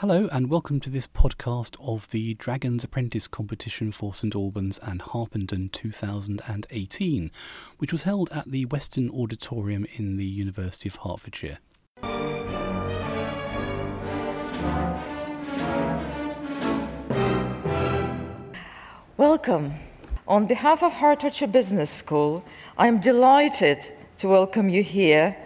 Hello, and welcome to this podcast of the Dragon's Apprentice competition for St Albans and Harpenden 2018, which was held at the Weston Auditorium in the University of Hertfordshire. Welcome. On behalf of Hertfordshire Business School, I am delighted to welcome you here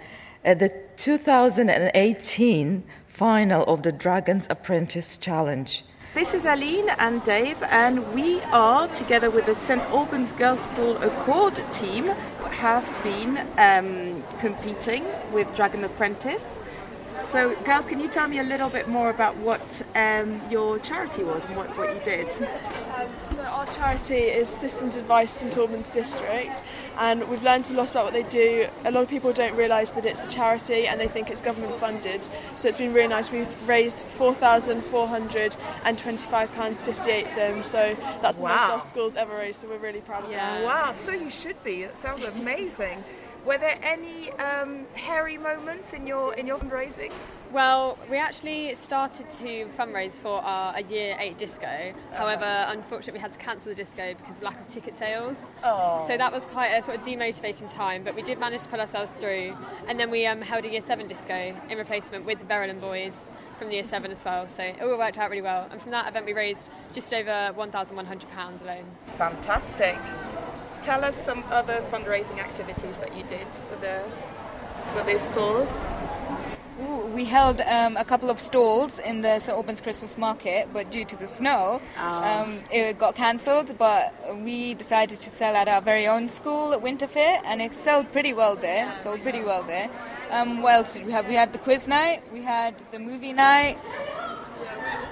at the 2018 final of the Dragon's Apprentice Challenge. This is Aline and Dave, and we are, together with the St Albans Girls' School Accord team, have been um, competing with Dragon Apprentice. So, girls, can you tell me a little bit more about what um, your charity was and what, what you did? Um, so, our charity is Citizens Advice St Albans District, and we've learned a lot about what they do. A lot of people don't realise that it's a charity and they think it's government funded, so it's been really nice. We've raised £4,425.58 for them, so that's the Wow. most our school's ever raised, so we're really proud of that. Wow, so you should be. It sounds amazing. Were there any um, hairy moments in your in your fundraising? Well, we actually started to fundraise for our a year eight disco. However, unfortunately, we had to cancel the disco because of lack of ticket sales. Oh. So that was quite a sort of demotivating time, but we did manage to pull ourselves through. And then we um, held a year seven disco in replacement with the Verulam boys from the year seven as well. So it all worked out really well. And from that event, we raised just over £1,100 alone. Fantastic. Tell us some other fundraising activities that you did for the for this cause. Ooh, we held um, a couple of stalls in the St Albans Christmas Market, but due to the snow, um, it got cancelled. But we decided to sell at our very own school at Winter Fair, and it sold pretty well there. Sold pretty well there. Um, what else did we have? We had the quiz night, we had the movie night.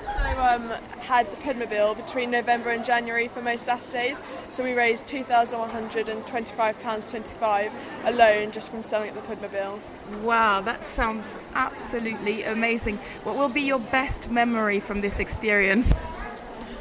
So um, had the Pudmobile between November and January for most Saturdays. So we raised £2,125.25 alone just from selling at the Pudmobile. Wow, that sounds absolutely amazing. What will be your best memory from this experience?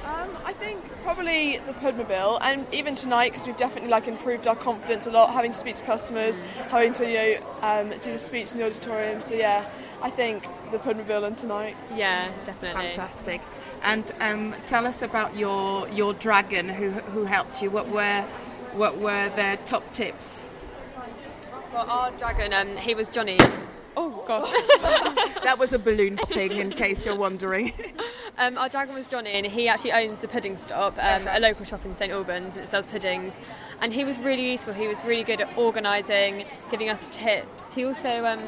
Um, I think probably the Pudmobile, and even tonight because we've definitely like improved our confidence a lot, having to speak to customers, having to you know um, do the speech in the auditorium. So yeah, I think the Pudmobile and tonight. Yeah, definitely. Fantastic. And um, tell us about your your dragon who who helped you. What were what were their top tips? Well, our dragon, um, he was Johnny. Oh gosh. That was a balloon popping, in case you're wondering. Um, our dragon was Johnny, and he actually owns a pudding stop, um, a local shop in St Albans that sells puddings. And he was really useful. He was really good at organising, giving us tips. He also um,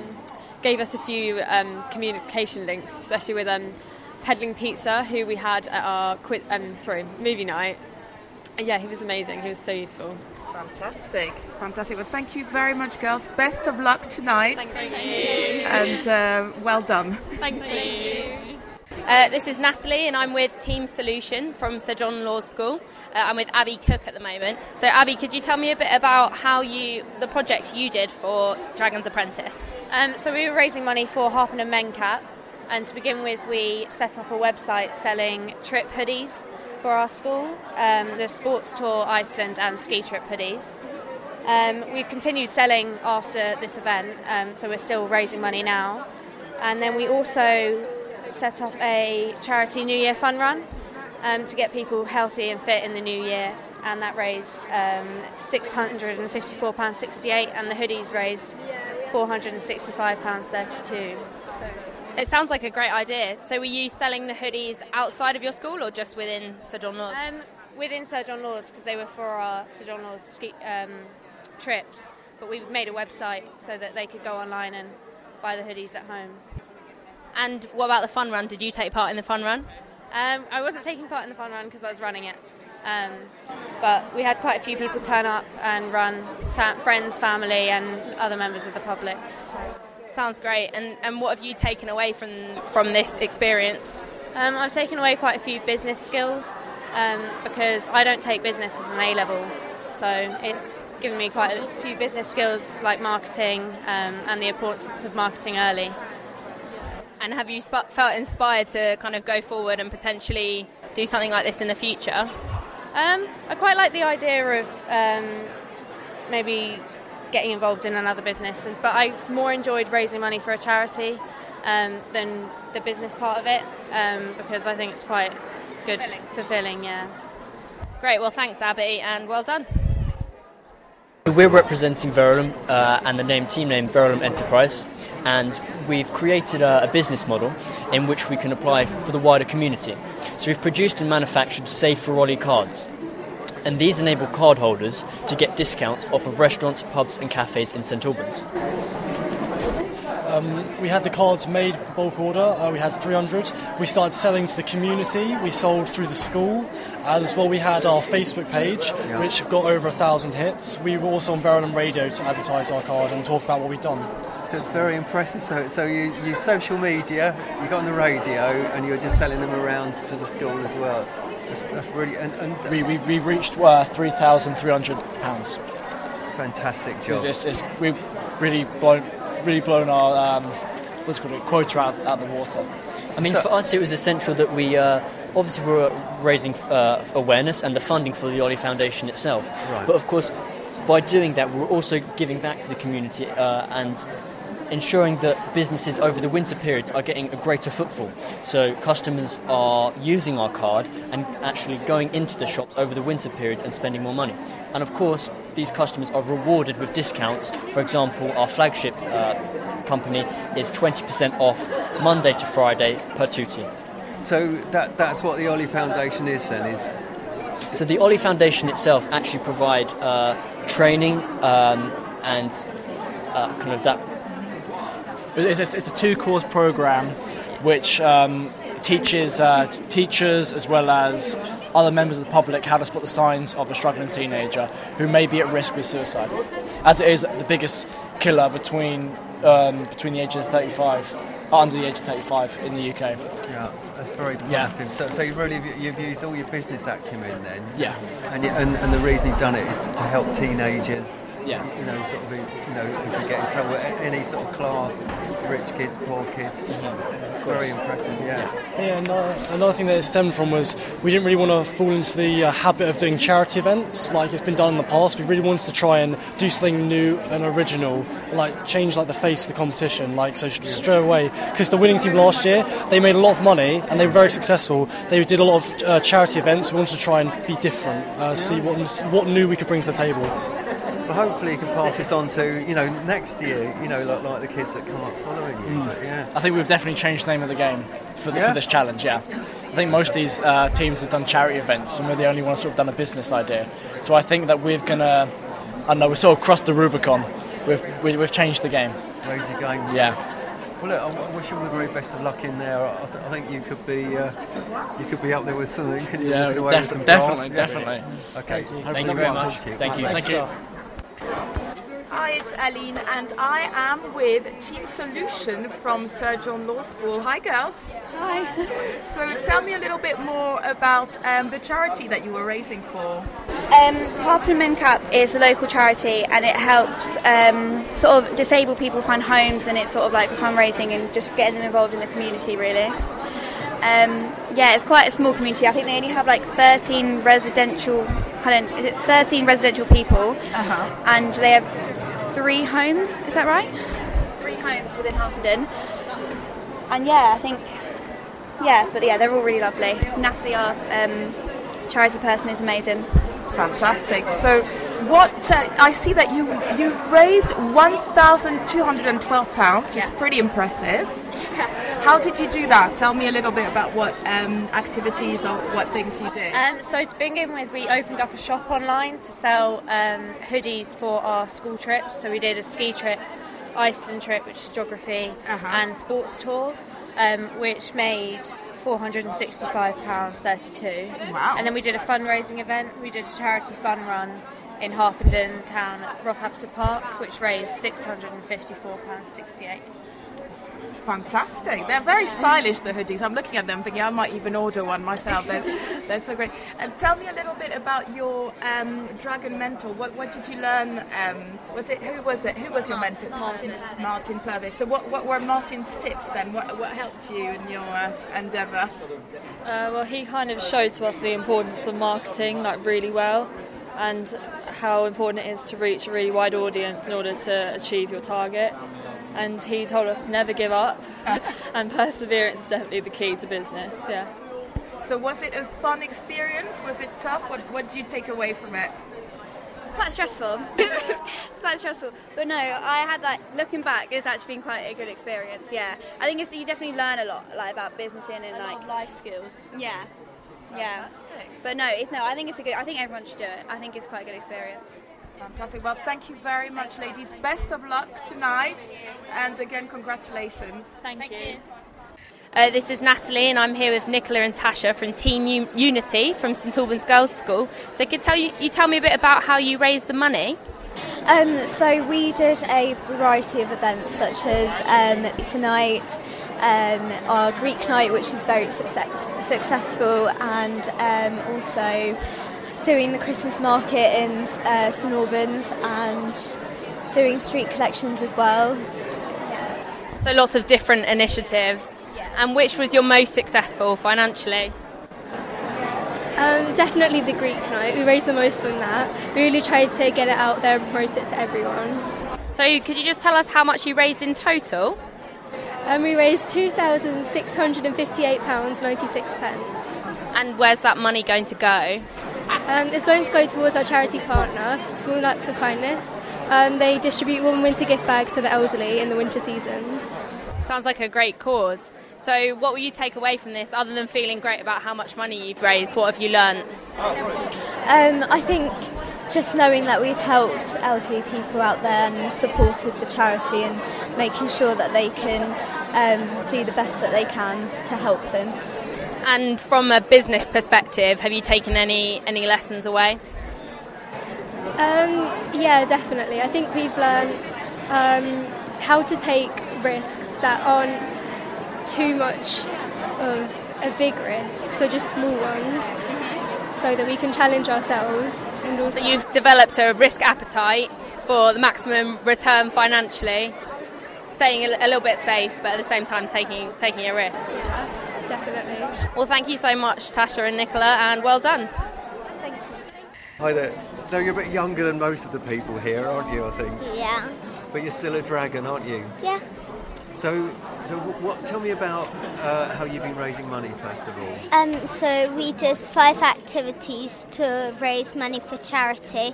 gave us a few um, communication links, especially with um, Peddling Pizza, who we had at our qui- um, sorry movie night. And yeah, he was amazing. He was so useful. Fantastic, fantastic. Well, thank you very much, girls. Best of luck tonight, Thank you. and uh, well done. Thank you. Uh, this is Natalie, and I'm with Team Solution from Sir John Lawes School. Uh, I'm with Abby Cook at the moment. So, Abby, could you tell me a bit about how you, the project you did for Dragon's Apprentice? Um, so we were raising money for Harpenden Mencap, and to begin with, we set up a website selling trip hoodies for our school, um, the Sports Tour Iceland and Ski Trip hoodies. Um, we've continued selling after this event, um, so we're still raising money now. And then we also set up a charity New Year fun run um, to get people healthy and fit in the new year, and that raised um, £654.68, and the hoodies raised £465.32. It sounds like a great idea. So, were you selling the hoodies outside of your school or just within Sir John Lawes? Um, within Sir John Lawes because they were for our Sir John Lawes ski, um, trips, but we made a website so that they could go online and buy the hoodies at home. and what about the fun run? Did you take part in the fun run? Um, I wasn't taking part in the fun run because I was running it, um, but we had quite a few people turn up and run, fa- friends, family, and other members of the public. So. Sounds great. And, and what have you taken away from, from this experience? Um, I've taken away quite a few business skills um, because I don't take business as an A level, so it's given me quite a few business skills like marketing um, and the importance of marketing early. And have you sp- felt inspired to kind of go forward and potentially do something like this in the future? Um, I quite like the idea of um, maybe getting involved in another business, but I more enjoyed raising money for a charity um, than the business part of it um, because I think it's quite good, fulfilling. fulfilling. Yeah. Great. Well, thanks, Abby, and well done. We're representing Verulam uh, and the name team name Verulam Enterprise, and we've created a, a, business model in which we can apply for the wider community. So we've produced and manufactured safe for Ollie cards, and these enable cardholders to get discounts off of restaurants, pubs, and cafes in St Albans. Um, we had the cards made bulk order. Uh, we had 300. We started selling to the community. We sold through the school, as well we had our Facebook page, yeah. which got over a thousand hits. We were also on Verulam Radio to advertise our card and talk about what we've done. So it's very impressive. So, so you use social media, you got on the radio, and you're just selling them around to the school as well. That's, that's really and, and we, we, we reached uh, three thousand three hundred pounds. Fantastic job. It's, it's, it's, we've really blown really blown our um, what's it called quota out, out the water. I mean, so, for us, it was essential that we uh, obviously were raising uh, awareness and the funding for the Ollie Foundation itself. Right. But of course, by doing that, we're also giving back to the community uh, and ensuring that businesses over the winter period are getting a greater footfall. So customers are using our card and actually going into the shops over the winter period and spending more money. And of course, these customers are rewarded with discounts. For example, our flagship uh, company is 20% off Monday to Friday per tutti. So that, that's what the Ollie Foundation is then, is so the Ollie Foundation itself actually provide uh, training um, and uh, kind of that it's a, it's a two-course program which um, teaches uh, teachers as well as other members of the public how to spot the signs of a struggling teenager who may be at risk with suicide, as it is the biggest killer between um, between the age of 35, uh, under the age of 35 in the UK. Yeah, that's very positive. Yeah. So, so you really you've used all your business acumen then. Yeah. And, and, and the reason you've done it is to, to help teenagers yeah. you know, sort of, you know, who could get in trouble. Any sort of class, rich kids, poor kids. Mm-hmm. It's very impressive, yeah. Yeah, and uh, another thing that it stemmed from was we didn't really want to fall into the uh, habit of doing charity events like it's been done in the past. We really wanted to try and do something new and original, like change like the face of the competition. Like so, straight away, because the winning team last year they made a lot of money and they were very successful. They did a lot of uh, charity events. We wanted to try and be different, uh, see what what new we could bring to the table hopefully you can pass this on to you know next year. You know, like, like the kids that come up following you. Mm. But, yeah, I think we've definitely changed the name of the game for, the, yeah. for this challenge. Yeah, I think most of these uh, teams have done charity events, and we're the only ones sort of done a business idea. So I think that we're gonna, I don't know, we've sort of crossed the Rubicon. We've we've changed the game. Crazy game. Yeah. Well, look, I wish you all the very best of luck in there. I, th- I think you could be uh, you could be up there with something. Can you yeah, def- definitely, definitely. Okay, thank you, thank you very much. Thank you. Thank you. Hi, it's Aline, and I am with Team Solution from Sir John Lawes School. Hi, girls. Hi. So, tell me a little bit more about um, the charity that you were raising for. Um, so Harpen Mencap is a local charity, and it helps um, sort of disabled people find homes, and it's sort of like fundraising and just getting them involved in the community, really. Um, yeah, it's quite a small community. I think they only have like 13 residential. Is it 13 residential people? Uh-huh. And they have three homes. Is that right? Three homes within Harpenden. And yeah, I think yeah, but yeah, they're all really lovely. Natalie, our um, charity person, is amazing. Fantastic. So, what uh, I see that you you raised one thousand two hundred and twelve pounds, which yeah. is pretty impressive. How did you do that? Tell me a little bit about what um, activities or what things you did. Um, so to begin with, we opened up a shop online to sell um, hoodies for our school trips. So we did a ski trip, Iceland trip, which is geography, uh-huh. and sports tour, um, which made £465.32. Wow. And then we did a fundraising event. We did a charity fun run in Harpenden town at Rothamsted Park, which raised £654.68. Fantastic. They're very stylish, the hoodies. I'm looking at them thinking I might even order one myself. They're, they're so great. And tell me a little bit about your um, dragon mentor. What, what did you learn? Um, was it Who was it? Who was your mentor? Martin. Martin Purvis. So what, what were Martin's tips then? What, what helped you in your uh, endeavour? Uh, well, he kind of showed to us the importance of marketing like really well and how important it is to reach a really wide audience in order to achieve your target. And he told us to never give up, and perseverance is definitely the key to business. Yeah. So was it a fun experience? Was it tough? What what did you take away from it? It's quite stressful. it's quite stressful. But no, I had like looking back, it's actually been quite a good experience. Yeah, I think it's you definitely learn a lot like about businessing and like life skills. Yeah, yeah. But no, it's no. I think it's a good. I think everyone should do it. I think it's quite a good experience. Fantastic. Well, thank you very much, ladies. Best of luck tonight, and again, congratulations. Thank, you. Uh, this is Natalie, and I'm here with Nicola and Tasha from Team U- Unity from St Albans Girls' School. So, could tell you, you tell me a bit about how you raised the money? Um, so we did a variety of events such as um, tonight, um, our Greek night, which was very success- successful, and um, also doing the Christmas market in uh, St Albans and doing street collections as well. So, lots of different initiatives. And which was your most successful financially? Um, definitely the Greek night. We raised the most from that. We really tried to get it out there and promote it to everyone. So, could you just tell us how much you raised in total? Um, we raised £2,658.96. And where's that money going to go? Um, it's going to go towards our charity partner, Small Acts of Kindness. Um, they distribute warm winter gift bags to the elderly in the winter seasons. Sounds like a great cause. So, what will you take away from this other than feeling great about how much money you've raised? What have you learned? Um, I think just knowing that we've helped elderly people out there and supported the charity and making sure that they can um, do the best that they can to help them. And from a business perspective, have you taken any any lessons away? Um, yeah, definitely. I think we've learned um, how to take risks that aren't too much of a big risk, so just small ones, so that we can challenge ourselves. And also, So you've developed a risk appetite for the maximum return financially, staying a, a little bit safe, but at the same time taking taking a risk. Definitely. Well, thank you so much, Tasha and Nicola, and well done. Hi there. No, you're a bit younger than most of the people here, aren't you? I think. Yeah. But you're still a dragon, aren't you? Yeah. So, so what? Tell me about uh, how you've been raising money first of all. Um, so we did five activities to raise money for charity.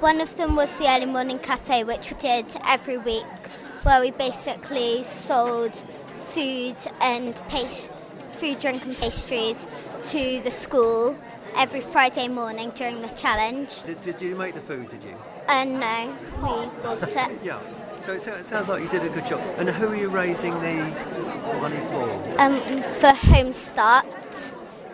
One of them was the early morning cafe, which we did every week, where we basically sold food and pas- food, drink, and pastries to the school every Friday morning during the challenge. Did, did you make the food? Did you? And no, we bought it. Yeah. So it, it sounds like you did a good job. And who are you raising the money for? um, for Home Start,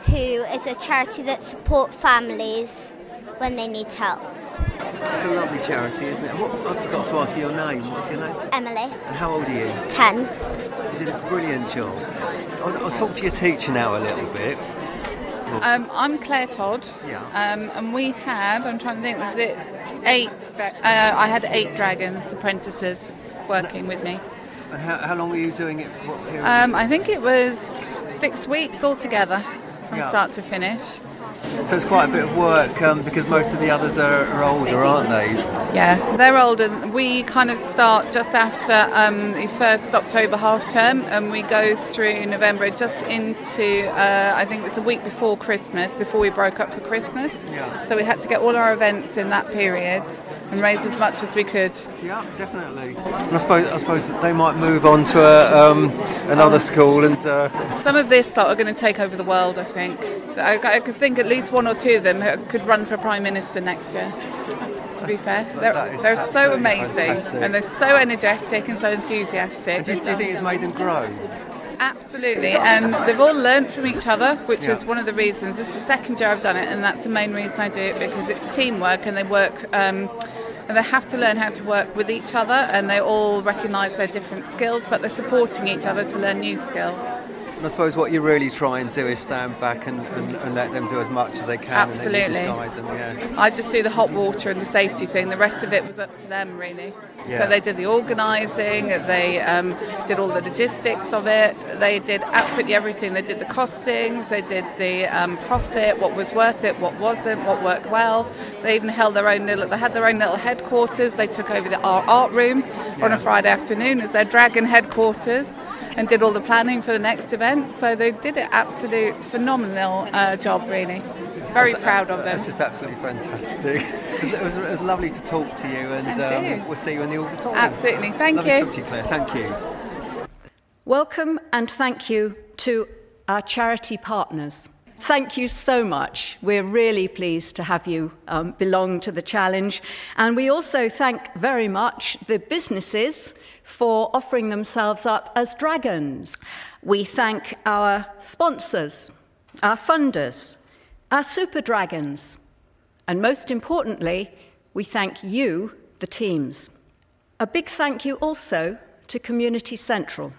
who is a charity that support families when they need help. It's a lovely charity, isn't it? What, I forgot to ask you your name. What's your name? Emily, And how old are you? 10. You did a brilliant job. I'll, I'll talk to your teacher now a little bit. Um, I'm Claire Todd. Yeah. Um, and we had, I'm trying to think, was it eight? Uh, I had eight dragons apprentices working with me. And how, how long were you doing it? What? Um, I think it was six weeks altogether from Yeah. start to finish. So it's quite a bit of work um, because most of the others are, are older, aren't they? Yeah, they're older. We kind of start just after um, the first October half term, and we go through November just into uh, I think it was the week before Christmas, before we broke up for Christmas. Yeah. So we had to get all our events in that period and raise as much as we could. Yeah, definitely. And I suppose I suppose that they might move on to a, um, another school and. Uh, Some of this lot are going to take over the world. I think. I, I could think at least one or two of them could run for prime minister next year. To be fair, they're, they're so amazing fantastic. and they're so energetic and so enthusiastic. do, do you think it's made them grow? Absolutely, and they've all learnt from each other, which Yeah. is one of the reasons. This is the second year I've done it, and that's the main reason I do it because it's teamwork, and they work, um, and they have to learn how to work with each other, and they all recognise their different skills, but they're supporting each other to learn new skills. And I suppose what you really try and do is stand back and, and, and let them do as much as they can and then Absolutely. just guide them, yeah. I just do the hot water and the safety thing. The rest of it was up to them, really. Yeah. So they did the organising, they um, did all the logistics of it, they did absolutely everything. They did the costings, they did the um, profit, what was worth it, what wasn't, what worked well, They even held their own little, they had their own little headquarters. They took over the art, art room on a Friday afternoon as their dragon headquarters and did all the planning for the next event. So they did an absolute phenomenal uh, job, really. Very That's- proud of them. That's just absolutely fantastic. It was, it was, it was lovely to talk to you, and And um, we'll see you in the auditorium. Absolutely. Thank lovely you. to talk to you, Claire. Thank you. Welcome and thank you to our charity partners. Thank you so much. We're really pleased to have you um, belong to the challenge. And we also thank very much the businesses for offering themselves up as dragons. We thank our sponsors, our funders, our super dragons, and most importantly, we thank you, the teams. A big thank you also to Community Central.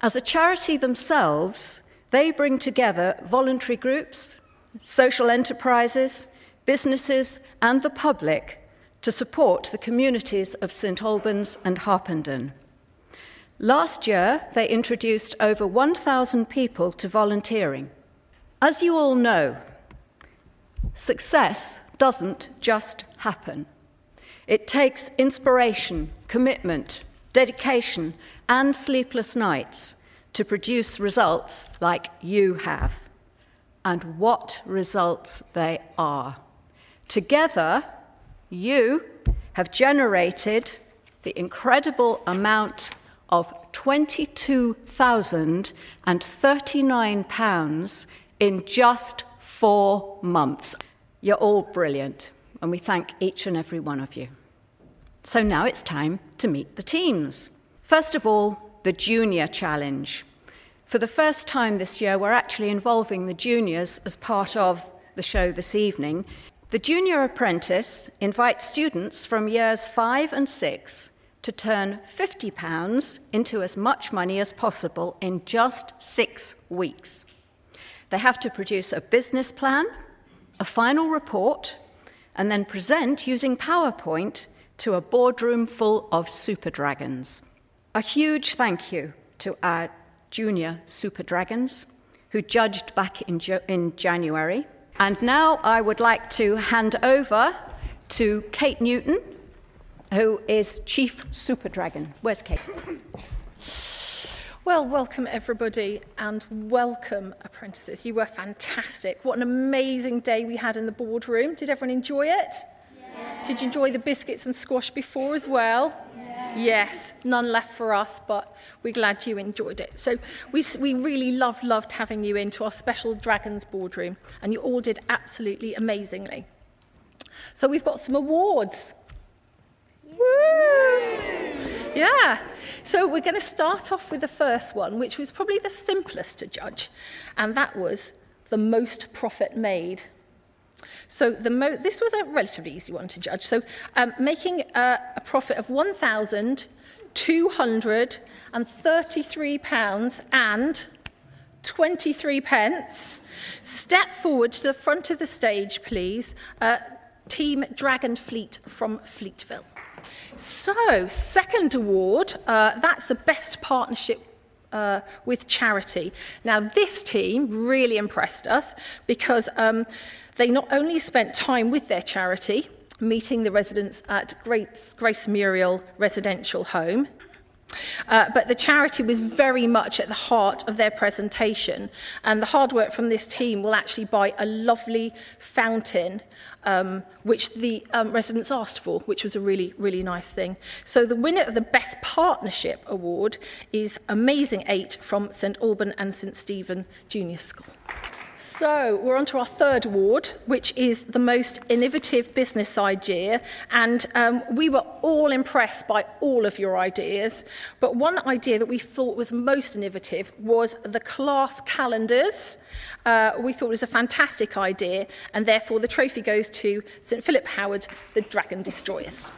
As a charity themselves, they bring together voluntary groups, social enterprises, businesses, and the public to support the communities of St Albans and Harpenden. Last year, they introduced over 1,000 people to volunteering. As you all know, success doesn't just happen. It takes inspiration, commitment, dedication, and sleepless nights to produce results like you have. And what results they are. Together, you have generated the incredible amount of £22,039 in just four months. You're all brilliant, and we thank each and every one of you. So now it's time to meet the teams. First of all, the Junior Challenge. For the first time this year, we're actually involving the juniors as part of the show this evening. The Junior Apprentice invites students from years five and six to turn £50 into as much money as possible in just six weeks. They have to produce a business plan, a final report, and then present using PowerPoint to a boardroom full of super dragons. A huge thank you to our junior super dragons who judged back in, jo- in January. And now I would like to hand over to Kate Newton, who is Chief Super Dragon. Where's Kate? Well, welcome everybody and welcome apprentices. You were fantastic. What an amazing day we had in the boardroom. Did everyone enjoy it? Did you enjoy the biscuits and squash before as well? Yes, none left for us, but we're glad you enjoyed it. So we, we really loved, loved having you into our special Dragons boardroom, and you all did absolutely amazingly. So we've got some awards. Yeah. So we're going to start off with the first one, which was probably the simplest to judge, and that was the most profit made. So the mo- this was a relatively easy one to judge. So um, making a, a profit of one thousand two hundred and thirty-three pounds and 23 pence. Step forward to the front of the stage, please. Uh, Team Dragon Fleet from Fleetville. So, second award, uh, that's the best partnership uh, with charity. Now, this team really impressed us because um, they not only spent time with their charity, meeting the residents at Grace, Muriel Residential Home, uh, but the charity was very much at the heart of their presentation, and the hard work from this team will actually buy a lovely fountain, um, which the um, residents asked for, which was a really, really nice thing. So the winner of the Best Partnership Award is Amazing Eight from St Alban and St Stephen Junior School. So we're on to our third award, which is the most innovative business idea. And um, we were all impressed by all of your ideas. But one idea that we thought was most innovative was the class calendars. Uh, we thought it was a fantastic idea, and therefore the trophy goes to St Philip Howard, the Dragon Destroyers.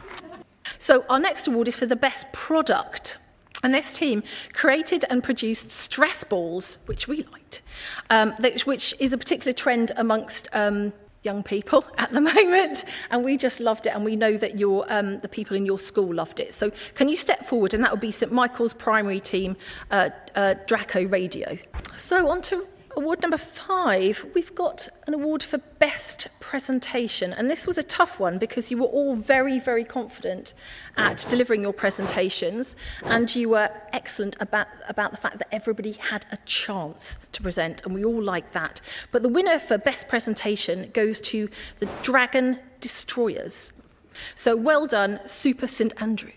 So our next award is for the best product. And this team created and produced stress balls, which we liked, um, which is a particular trend amongst um, young people at the moment. And we just loved it, and we know that your, um, the people in your school loved it. So can you step forward? And that would be St Michael's primary team, uh, uh, Draco Radio. So on to award number five, we've got an award for best presentation. And this was a tough one because you were all very, very confident at delivering your presentations and you were excellent about, about the fact that everybody had a chance to present and we all like that. But the winner for best presentation goes to the Dragon Destroyers. So well done, Super St Andrew.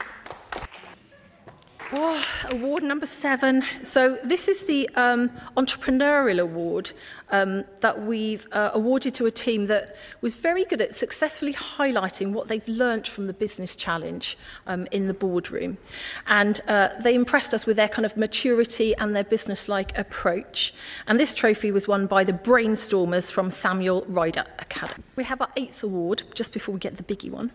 Oh, award number seven. So this is the um, entrepreneurial award um, that we've uh, awarded to a team that was very good at successfully highlighting what they've learnt from the business challenge um, in the boardroom. And uh, they impressed us with their kind of maturity and their business-like approach. And this trophy was won by the brainstormers from Samuel Ryder Academy. We have our eighth award, just before we get the biggie one.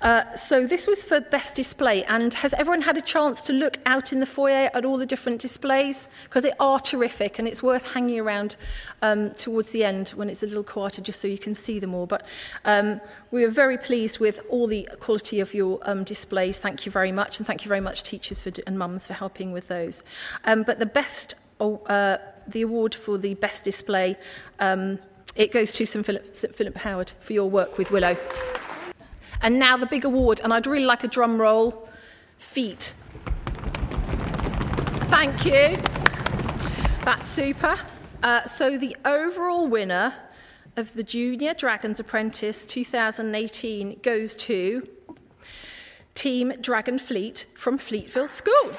Uh, so this was for best display. And has everyone had a chance to look out in the foyer at all the different displays? Because they are terrific and it's worth hanging around um, towards the end when it's a little quieter just so you can see them all. But um, we are very pleased with all the quality of your um, displays. Thank you very much. And thank you very much, teachers for, and mums, for helping with those. Um, but the best, uh, the award for the best display, um, it goes to St Philip, St Philip Howard for your work with Willow. And now the big award, and I'd really like a drum roll. Feet. Thank you. That's super. Uh, so the overall winner of the Junior Dragons Apprentice 2018 goes to Team Dragon Fleet from Fleetville School.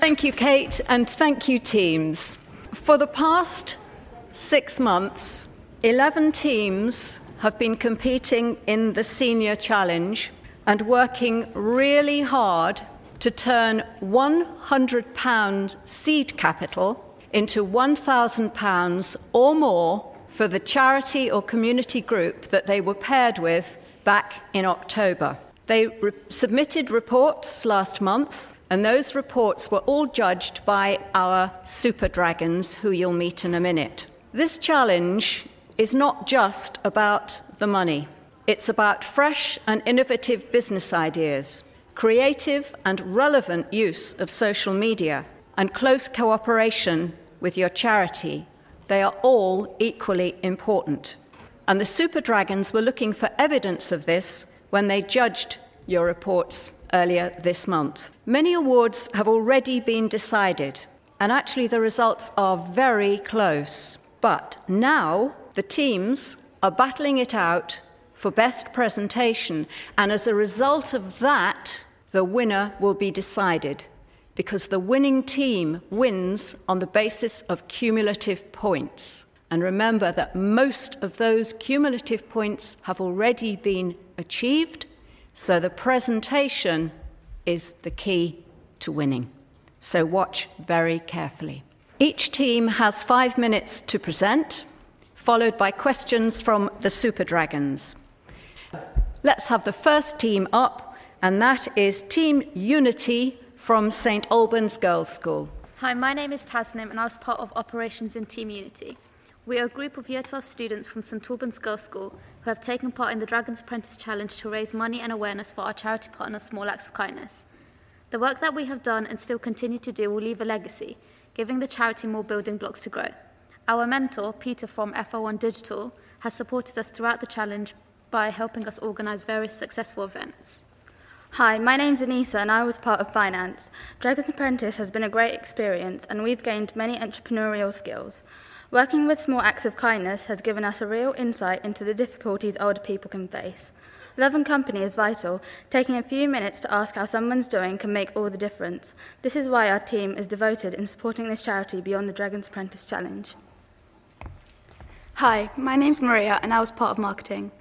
Thank you, Kate, and thank you, teams. For the past six months, 11 teams have been competing in the Senior Challenge and working really hard to turn £100 seed capital into £1,000 or more for the charity or community group that they were paired with back in October. They re- submitted reports last month, and those reports were all judged by our super dragons, who you'll meet in a minute. This challenge is not just about the money, it's about fresh and innovative business ideas creative and relevant use of social media, and close cooperation with your charity. They are all equally important. And the Super Dragons were looking for evidence of this when they judged your reports earlier this month. Many awards have already been decided, and actually the results are very close. But now the teams are battling it out for best presentation, and as a result of that, the winner will be decided because the winning team wins on the basis of cumulative points. And remember that most of those cumulative points have already been achieved, so the presentation is the key to winning. So watch very carefully. Each team has five minutes to present, followed by questions from the Super Dragons. Let's have the first team up and that is Team Unity from St Albans Girls' School. Hi, my name is Tasnim, and I was part of operations in Team Unity. We are a group of Year 12 students from St Albans Girls' School who have taken part in the Dragon's Apprentice Challenge to raise money and awareness for our charity partner, Small Acts of Kindness. The work that we have done and still continue to do will leave a legacy, giving the charity more building blocks to grow. Our mentor, Peter from FO1 Digital, has supported us throughout the challenge by helping us organise various successful events. Hi, my name's Anissa and I was part of finance. Dragon's Apprentice has been a great experience and we've gained many entrepreneurial skills. Working with small acts of kindness has given us a real insight into the difficulties older people can face. Love and company is vital. Taking a few minutes to ask how someone's doing can make all the difference. This is why our team is devoted in supporting this charity beyond the Dragon's Apprentice Challenge. Hi, my name's Maria and I was part of marketing.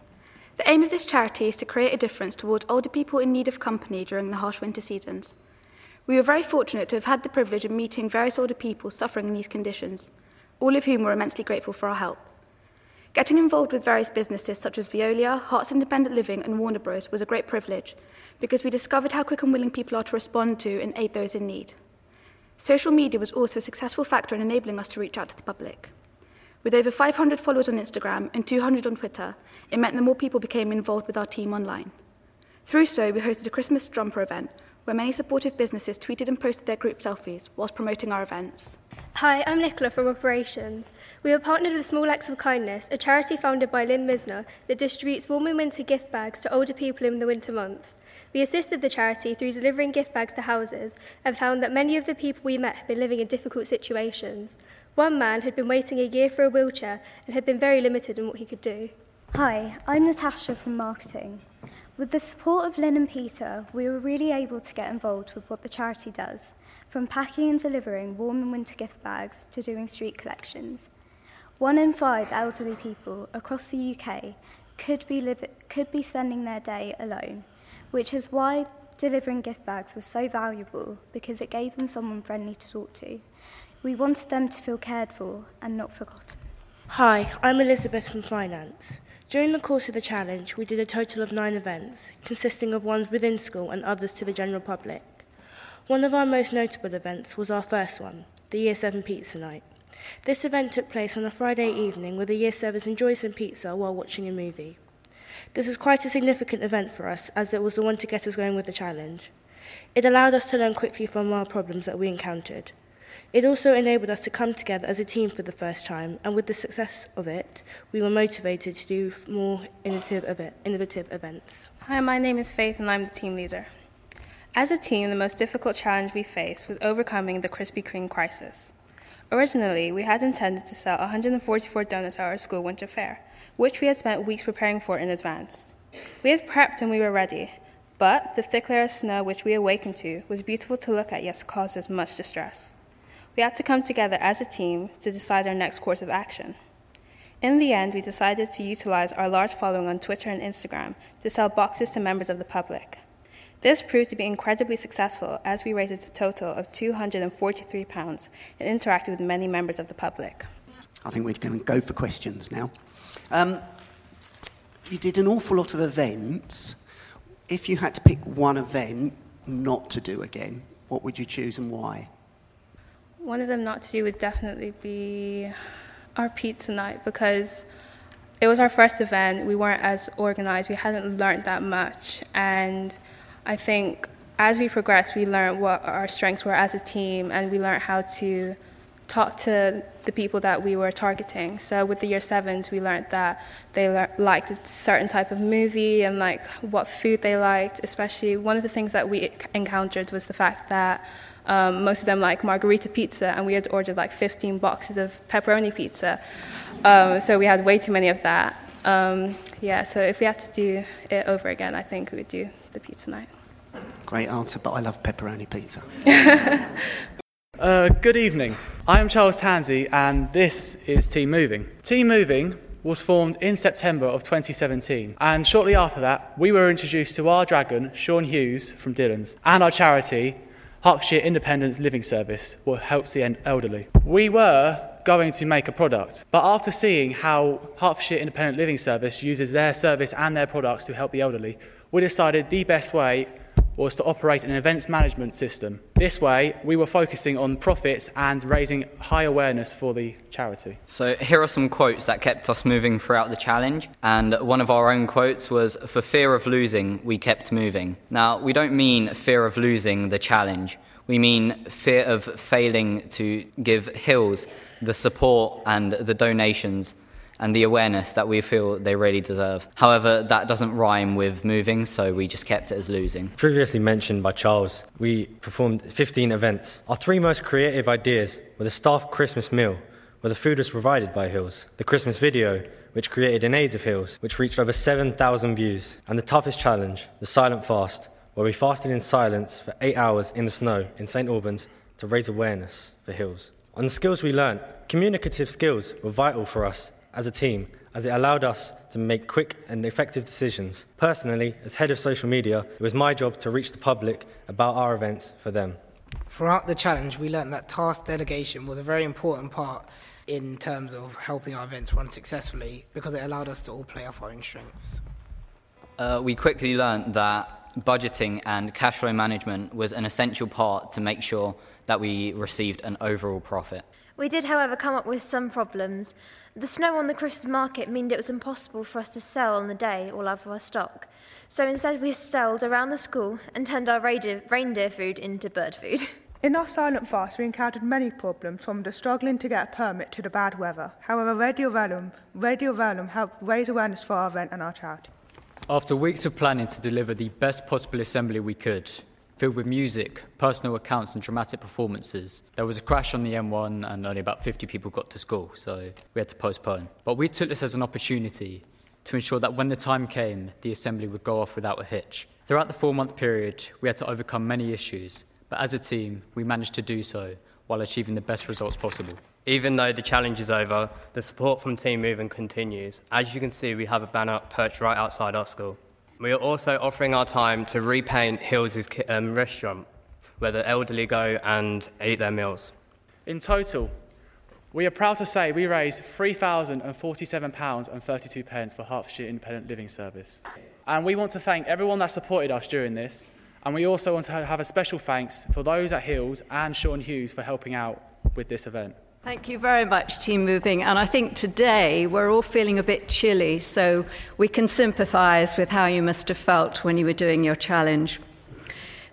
The aim of this charity is to create a difference towards older people in need of company during the harsh winter seasons. We were very fortunate to have had the privilege of meeting various older people suffering in these conditions, all of whom were immensely grateful for our help. Getting involved with various businesses such as Veolia, Herts Independent Living, and Warner Bros. was a great privilege because we discovered how quick and willing people are to respond to and aid those in need. Social media was also a successful factor in enabling us to reach out to the public. With over 500 followers on Instagram and 200 on Twitter, it meant that more people became involved with our team online. Through so, we hosted a Christmas jumper event where many supportive businesses tweeted and posted their group selfies whilst promoting our events. Hi, I'm Nicola from Operations. We are partnered with Small Acts of Kindness, a charity founded by Lynn Misner that distributes warm and winter gift bags to older people in the winter months. We assisted the charity through delivering gift bags to houses and found that many of the people we met had been living in difficult situations. One man had been waiting a year for a wheelchair and had been very limited in what he could do. Hi, I'm Natasha from marketing. With the support of Lynn and Peter, we were really able to get involved with what the charity does, from packing and delivering warm and winter gift bags to doing street collections. One in five elderly people across the UK could be, live, could be spending their day alone, which is why delivering gift bags was so valuable because it gave them someone friendly to talk to. We wanted them to feel cared for and not forgotten. Hi, I'm Elizabeth from Finance. During the course of the challenge, we did a total of nine events, consisting of ones within school and others to the general public. One of our most notable events was our first one, the Year 7 Pizza Night. This event took place on a Friday evening where the Year 7s enjoyed some pizza while watching a movie. This was quite a significant event for us as it was the one to get us going with the challenge. It allowed us to learn quickly from our problems that we encountered. It also enabled us to come together as a team for the first time, and with the success of it, we were motivated to do more innovative, innovative events. Hi, my name is Faith, and I'm the team leader. As a team, the most difficult challenge we faced was overcoming the Krispy Kreme crisis. Originally, we had intended to sell 144 donuts at our school winter fair, which we had spent weeks preparing for in advance. We had prepped and we were ready, but the thick layer of snow which we awakened to was beautiful to look at yet caused us much distress. We had to come together as a team to decide our next course of action. In the end, we decided to utilize our large following on Twitter and Instagram to sell boxes to members of the public. This proved to be incredibly successful as we raised a total of £243 and interacted with many members of the public. I think we're going to go for questions now. Um, you did an awful lot of events. If you had to pick one event not to do again, what would you choose and why? One of them not to do would definitely be our pizza night because it was our first event. We weren't as organized. We hadn't learned that much. And I think as we progressed, we learned what our strengths were as a team and we learned how to talk to the people that we were targeting. So with the year sevens, we learned that they le- liked a certain type of movie and like what food they liked. Especially one of the things that we encountered was the fact that um, most of them like margarita pizza, and we had ordered like 15 boxes of pepperoni pizza. Um, so we had way too many of that. Um, yeah, so if we had to do it over again, I think we would do the pizza night. Great answer, but I love pepperoni pizza. uh, good evening. I am Charles Tansey, and this is Team Moving. Team Moving was formed in September of 2017, and shortly after that, we were introduced to our dragon, Sean Hughes from Dillon's, and our charity, Hertfordshire Independence Living Service, what helps the elderly. We were going to make a product, but after seeing how Hertfordshire Independent Living Service uses their service and their products to help the elderly, we decided the best way was to operate an events management system. This way, we were focusing on profits and raising high awareness for the charity. So, here are some quotes that kept us moving throughout the challenge. And one of our own quotes was For fear of losing, we kept moving. Now, we don't mean fear of losing the challenge, we mean fear of failing to give Hills the support and the donations and the awareness that we feel they really deserve. However, that doesn't rhyme with moving, so we just kept it as losing. Previously mentioned by Charles, we performed 15 events. Our three most creative ideas were the staff Christmas meal, where the food was provided by Hills, the Christmas video, which created an aid of Hills, which reached over 7,000 views, and the toughest challenge, the silent fast, where we fasted in silence for eight hours in the snow in St Albans to raise awareness for Hills. On the skills we learnt, communicative skills were vital for us as a team as it allowed us to make quick and effective decisions. Personally, as head of social media, it was my job to reach the public about our events for them. Throughout the challenge, we learned that task delegation was a very important part in terms of helping our events run successfully because it allowed us to all play off our own strengths. Uh, we quickly learned that budgeting and cash flow management was an essential part to make sure that we received an overall profit. We did, however, come up with some problems. The snow on the Christmas market meant it was impossible for us to sell on the day all of our stock. So instead, we sailed around the school and turned our reindeer, reindeer food into bird food. In our silent fast, we encountered many problems from the struggling to get a permit to the bad weather. However, Radio Verulam, Radio Verulam helped raise awareness for our event and our charity. After weeks of planning to deliver the best possible assembly we could, filled with music, personal accounts, and dramatic performances, there was a crash on the M1 and only about 50 people got to school, so we had to postpone. But we took this as an opportunity to ensure that when the time came, the assembly would go off without a hitch. Throughout the four month period, we had to overcome many issues, but as a team, we managed to do so while achieving the best results possible. Even though the challenge is over, the support from Team Moving continues. As you can see, we have a banner perched right outside our school. We are also offering our time to repaint Hills' um, restaurant, where the elderly go and eat their meals. In total, we are proud to say we raised £3,047.32 for Hertfordshire Independent Living Service. And we want to thank everyone that supported us during this. And we also want to have a special thanks for those at Hills and Sean Hughes for helping out with this event. Thank you very much, Team Moving. And I think today we're all feeling a bit chilly, so we can sympathise with how you must have felt when you were doing your challenge.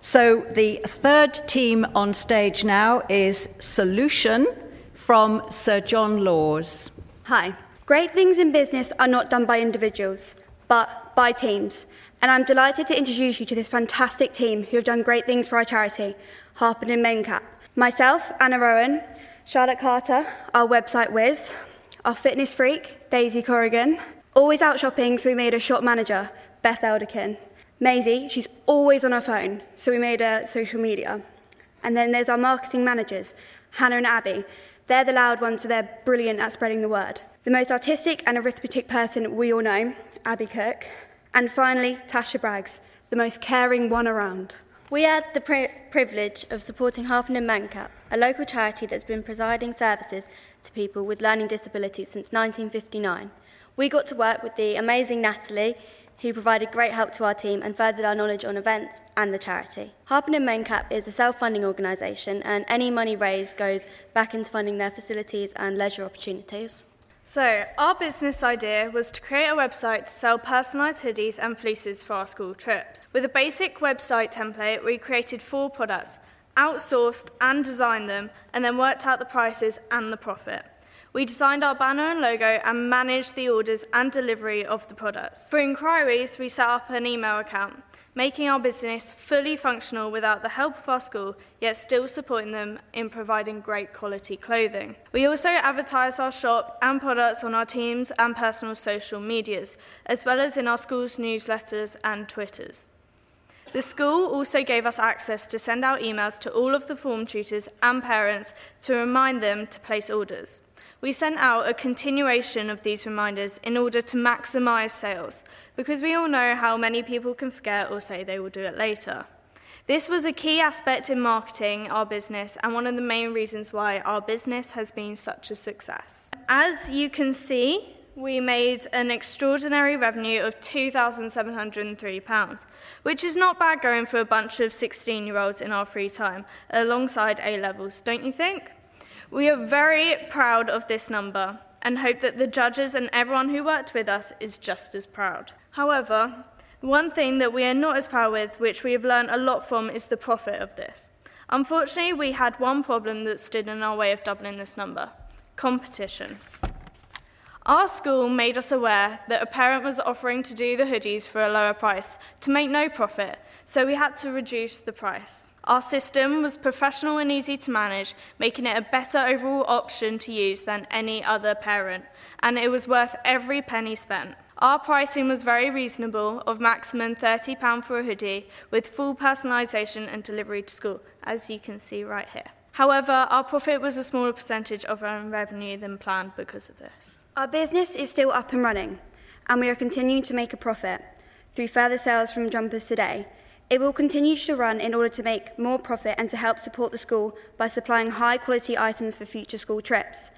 So the third team on stage now is Solution from Sir John Lawes. Hi. Great things in business are not done by individuals, but by teams. And I'm delighted to introduce you to this fantastic team who have done great things for our charity, Harpenden Mencap. Myself, Anna Rowan, Charlotte Carter, our website whiz, our fitness freak, Daisy Corrigan. Always out shopping, so we made a shop manager, Beth Elderkin. Maisie, she's always on her phone, so we made her social media. And then there's our marketing managers, Hannah and Abby. They're the loud ones, so they're brilliant at spreading the word. The most artistic and arithmetic person we all know, Abby Cook. And finally, Tasha Braggs, the most caring one around. We had the pri- privilege of supporting Harpenden Mencap, a local charity that's been providing services to people with learning disabilities since 1959. We got to work with the amazing Natalie, who provided great help to our team and furthered our knowledge on events and the charity. Harpenden Mencap is a self-funding organisation and any money raised goes back into funding their facilities and leisure opportunities. So, our business idea was to create a website to sell personalised hoodies and fleeces for our school trips. With a basic website template, we created four products, outsourced and designed them, and then worked out the prices and the profit. We designed our banner and logo and managed the orders and delivery of the products. For inquiries, we set up an email account, making our business fully functional without the help of our school, yet still supporting them in providing great quality clothing. We also advertise our shop and products on our teams and personal social medias, as well as in our school's newsletters and Twitters. The school also gave us access to send out emails to all of the form tutors and parents to remind them to place orders. We sent out a continuation of these reminders in order to maximise sales, because we all know how many people can forget or say they will do it later. This was a key aspect in marketing our business and one of the main reasons why our business has been such a success. As you can see, we made an extraordinary revenue of £2,703, which is not bad going for a bunch of 16 year olds in our free time, alongside A levels, don't you think? We are very proud of this number and hope that the judges and everyone who worked with us is just as proud. However, one thing that we are not as proud with, which we have learned a lot from, is the profit of this. Unfortunately, we had one problem that stood in our way of doubling this number competition. Our school made us aware that a parent was offering to do the hoodies for a lower price to make no profit, so we had to reduce the price. Our system was professional and easy to manage, making it a better overall option to use than any other parent, and it was worth every penny spent. Our pricing was very reasonable, of maximum £30 for a hoodie, with full personalisation and delivery to school, as you can see right here. However, our profit was a smaller percentage of our revenue than planned because of this. Our business is still up and running, and we are continuing to make a profit through further sales from jumpers today it will continue to run in order to make more profit and to help support the school by supplying high quality items for future school trips.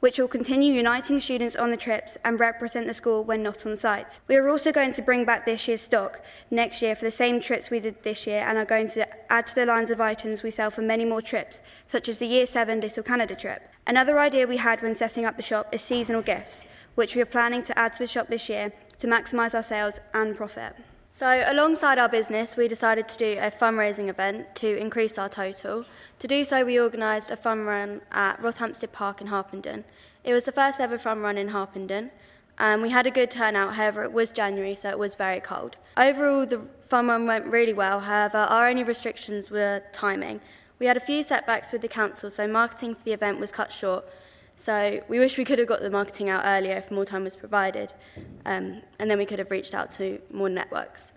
which will continue uniting students on the trips and represent the school when not on site. We are also going to bring back this year's stock next year for the same trips we did this year and are going to add to the lines of items we sell for many more trips, such as the Year 7 Little Canada trip. Another idea we had when setting up the shop is seasonal gifts, which we are planning to add to the shop this year to maximise our sales and profit. So, alongside our business, we decided to do a fundraising event to increase our total. To do so, we organised a fun run at Rothamsted Park in Harpenden. It was the first ever fun run in Harpenden, and we had a good turnout, however, it was January, so it was very cold. Overall, the fun run went really well, however, our only restrictions were timing. We had a few setbacks with the council, so marketing for the event was cut short, so we wish we could have got the marketing out earlier if more time was provided, um, and then we could have reached out to more networks.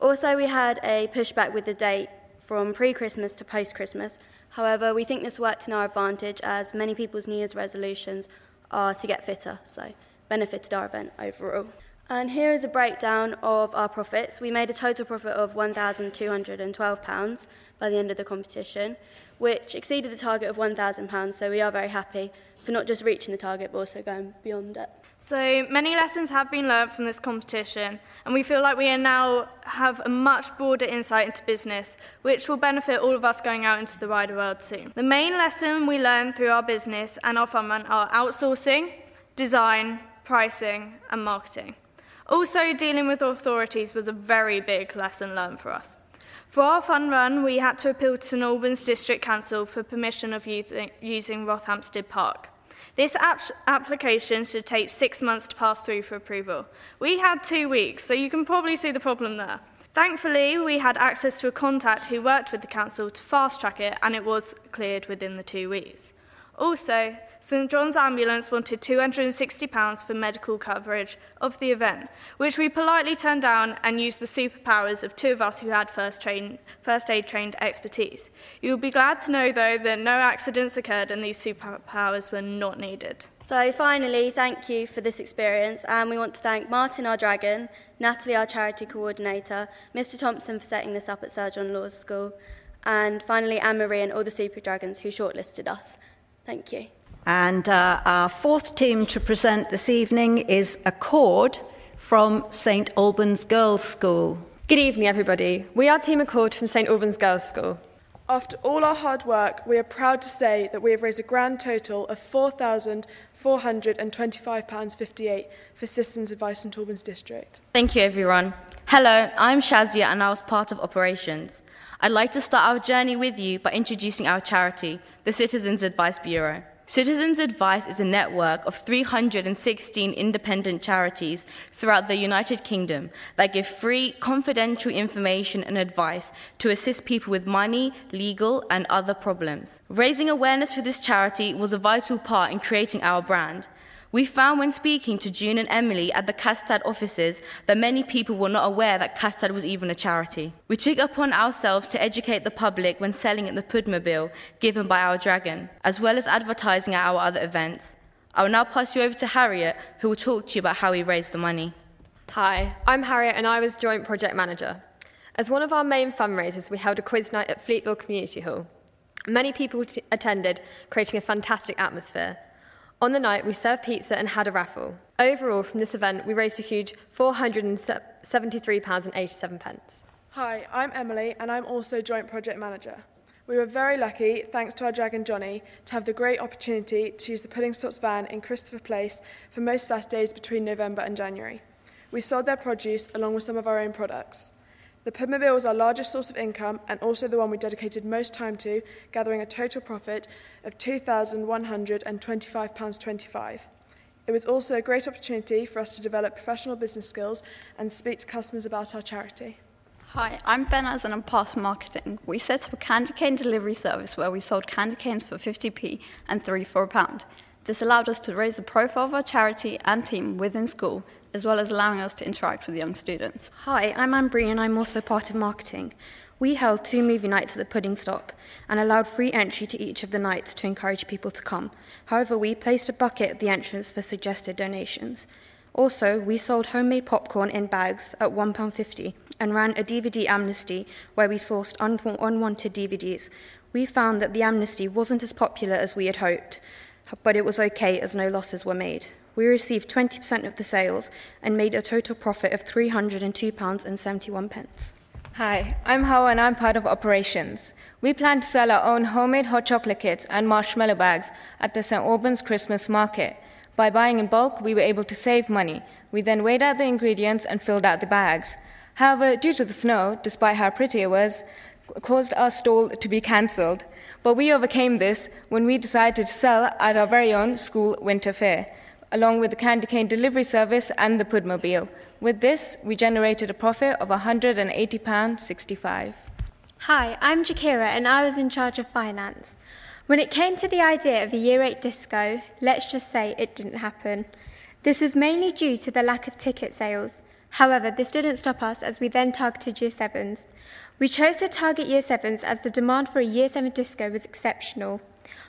Also, we had a pushback with the date from pre Christmas to post Christmas. However, we think this worked in our advantage as many people's New Year's resolutions are to get fitter, so benefited our event overall. And here is a breakdown of our profits. We made a total profit of £1,212 by the end of the competition, which exceeded the target of £1,000, so we are very happy for not just reaching the target but also going beyond it. So many lessons have been learnt from this competition, and we feel like we are now have a much broader insight into business, which will benefit all of us going out into the wider world soon. The main lesson we learned through our business and our fun run are outsourcing, design, pricing, and marketing. Also, dealing with authorities was a very big lesson learned for us. For our fun run, we had to appeal to St Albans District Council for permission of using Rothamsted Park. This ap- application should take six months to pass through for approval. We had two weeks, so you can probably see the problem there. Thankfully, we had access to a contact who worked with the council to fast track it, and it was cleared within the two weeks. Also, St John's Ambulance wanted £260 for medical coverage of the event, which we politely turned down and used the superpowers of two of us who had first, train, first aid trained expertise. You will be glad to know, though, that no accidents occurred and these superpowers were not needed. So, finally, thank you for this experience, and we want to thank Martin, our dragon, Natalie, our charity coordinator, Mr. Thompson for setting this up at Sir John Lawes School, and finally, Anne Marie and all the Super Dragons who shortlisted us. Thank you. And uh, our fourth team to present this evening is Accord from St Albans Girls' School. Good evening, everybody. We are Team Accord from St Albans Girls' School. After all our hard work, we are proud to say that we have raised a grand total of £4,425.58 for Citizens Advice St Albans District. Thank you, everyone. Hello, I'm Shazia and I was part of operations. I'd like to start our journey with you by introducing our charity, the Citizens Advice Bureau. Citizens Advice is a network of 316 independent charities throughout the United Kingdom that give free, confidential information and advice to assist people with money, legal, and other problems. Raising awareness for this charity was a vital part in creating our brand. We found when speaking to June and Emily at the CASAD offices that many people were not aware that CASAD was even a charity. We took upon ourselves to educate the public when selling at the Pudmobile given by our dragon, as well as advertising at our other events. I will now pass you over to Harriet, who will talk to you about how we raised the money. Hi, I'm Harriet and I was Joint Project Manager. As one of our main fundraisers, we held a quiz night at Fleetville Community Hall. Many people t- attended, creating a fantastic atmosphere. On the night, we served pizza and had a raffle. Overall, from this event, we raised a huge £473.87. Hi, I'm Emily, and I'm also Joint Project Manager. We were very lucky, thanks to our dragon Johnny, to have the great opportunity to use the Pudding Stops van in Christopher Place for most Saturdays between November and January. We sold their produce along with some of our own products. The Pudmobile was our largest source of income and also the one we dedicated most time to, gathering a total profit of £2,125.25. It was also a great opportunity for us to develop professional business skills and speak to customers about our charity. Hi, I'm Benaz and I'm part of marketing. We set up a candy cane delivery service where we sold candy canes for 50p and 3 for a pound. This allowed us to raise the profile of our charity and team within school as well as allowing us to interact with young students. Hi, I'm Ambry and I'm also part of marketing. We held two movie nights at the Pudding Stop and allowed free entry to each of the nights to encourage people to come. However, we placed a bucket at the entrance for suggested donations. Also, we sold homemade popcorn in bags at £1.50 and ran a DVD amnesty where we sourced un- unwanted DVDs. We found that the amnesty wasn't as popular as we had hoped, but it was okay as no losses were made. We received 20% of the sales and made a total profit of £302.71. Hi, I'm Hawa and I'm part of operations. We plan to sell our own homemade hot chocolate kits and marshmallow bags at the St. Albans Christmas market. By buying in bulk, we were able to save money. We then weighed out the ingredients and filled out the bags. However, due to the snow, despite how pretty it was, caused our stall to be cancelled. But we overcame this when we decided to sell at our very own school winter fair, along with the candy cane delivery service and the Pudmobile. With this, we generated a profit of £180.65. Hi, I'm Jakira and I was in charge of finance. When it came to the idea of a Year 8 disco, let's just say it didn't happen. This was mainly due to the lack of ticket sales. However, this didn't stop us as we then targeted Year 7s. We chose to target Year 7s as the demand for a Year 7 disco was exceptional.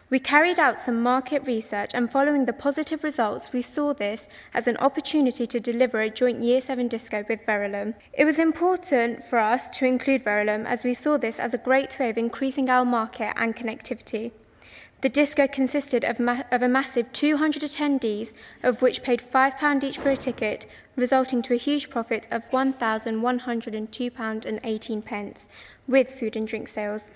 We carried out some market research, and following the positive results, we saw this as an opportunity to deliver a joint Year 7 disco with Verulam. It was important for us to include Verulam as we saw this as a great way of increasing our market and connectivity. The disco consisted of, ma- of, a massive 200 attendees, of which paid £5 each for a ticket, resulting to a huge profit of £1,102.18 with food and drink sales.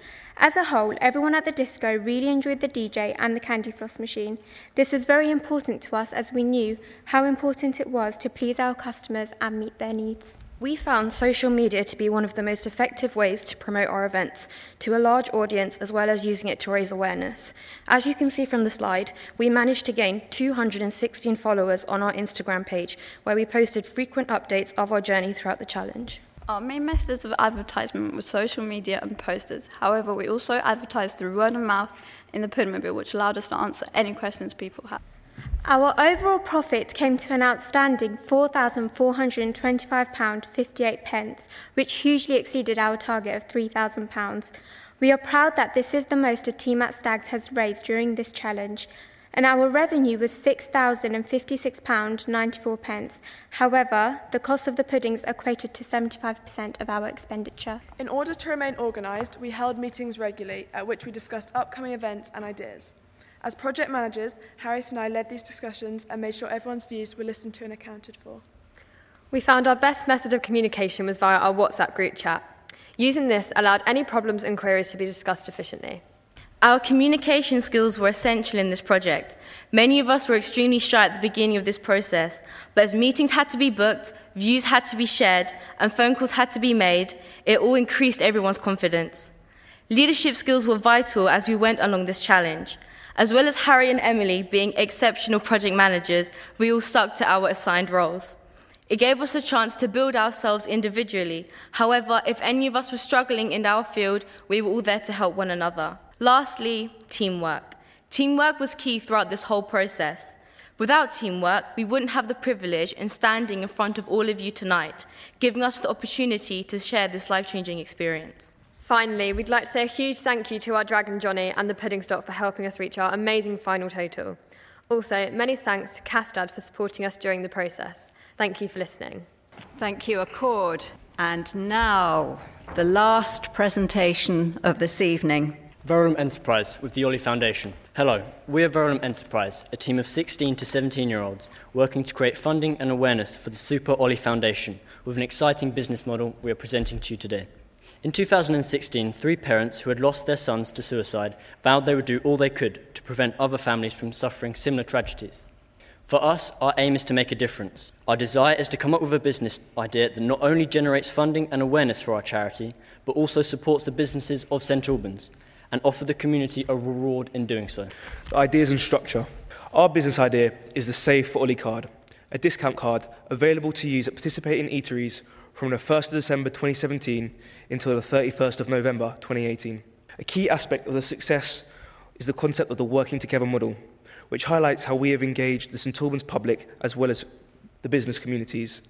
As a whole, everyone at the disco really enjoyed the DJ and the candy floss machine. This was very important to us as we knew how important it was to please our customers and meet their needs. We found social media to be one of the most effective ways to promote our events to a large audience as well as using it to raise awareness. As you can see from the slide, we managed to gain 216 followers on our Instagram page where we posted frequent updates of our journey throughout the challenge. Our main methods of advertisement were social media and posters. However, we also advertised through word of mouth in the Pudmobile, which allowed us to answer any questions people had. Our overall profit came to an outstanding £4,425.58, which hugely exceeded our target of £3,000. We are proud that this is the most a team at Stags has raised during this challenge, and our revenue was £6,056.94. However, the cost of the puddings equated to 75% of our expenditure. In order to remain organised, we held meetings regularly at which we discussed upcoming events and ideas. As project managers, Harris and I led these discussions and made sure everyone's views were listened to and accounted for. We found our best method of communication was via our WhatsApp group chat. Using this allowed any problems and queries to be discussed efficiently. Our communication skills were essential in this project. Many of us were extremely shy at the beginning of this process, but as meetings had to be booked, views had to be shared, and phone calls had to be made, it all increased everyone's confidence. Leadership skills were vital as we went along this challenge. As well as Harry and Emily being exceptional project managers, we all stuck to our assigned roles. It gave us a chance to build ourselves individually. However, if any of us were struggling in our field, we were all there to help one another. Lastly, teamwork. Teamwork was key throughout this whole process. Without teamwork, we wouldn't have the privilege in standing in front of all of you tonight, giving us the opportunity to share this life changing experience. Finally, we'd like to say a huge thank you to our Dragon Johnny and the Pudding Stop for helping us reach our amazing final total. Also, many thanks to CASAD for supporting us during the process. Thank you for listening. Thank you, Accord. And now, the last presentation of this evening. Verulam Enterprise with the Ollie Foundation. Hello, we are Verulam Enterprise, a team of 16 to 17 year olds working to create funding and awareness for the Super Ollie Foundation with an exciting business model we are presenting to you today. In 2016, three parents who had lost their sons to suicide vowed they would do all they could to prevent other families from suffering similar tragedies. For us, our aim is to make a difference. Our desire is to come up with a business idea that not only generates funding and awareness for our charity, but also supports the businesses of St Albans and offer the community a reward in doing so. The ideas and structure. Our business idea is the Save for Ollie card, a discount card available to use at participating eateries from the 1st of December 2017 until the 31st of November 2018. A key aspect of the success is the concept of the working together model, which highlights how we have engaged the St Albans public as well as the business communities.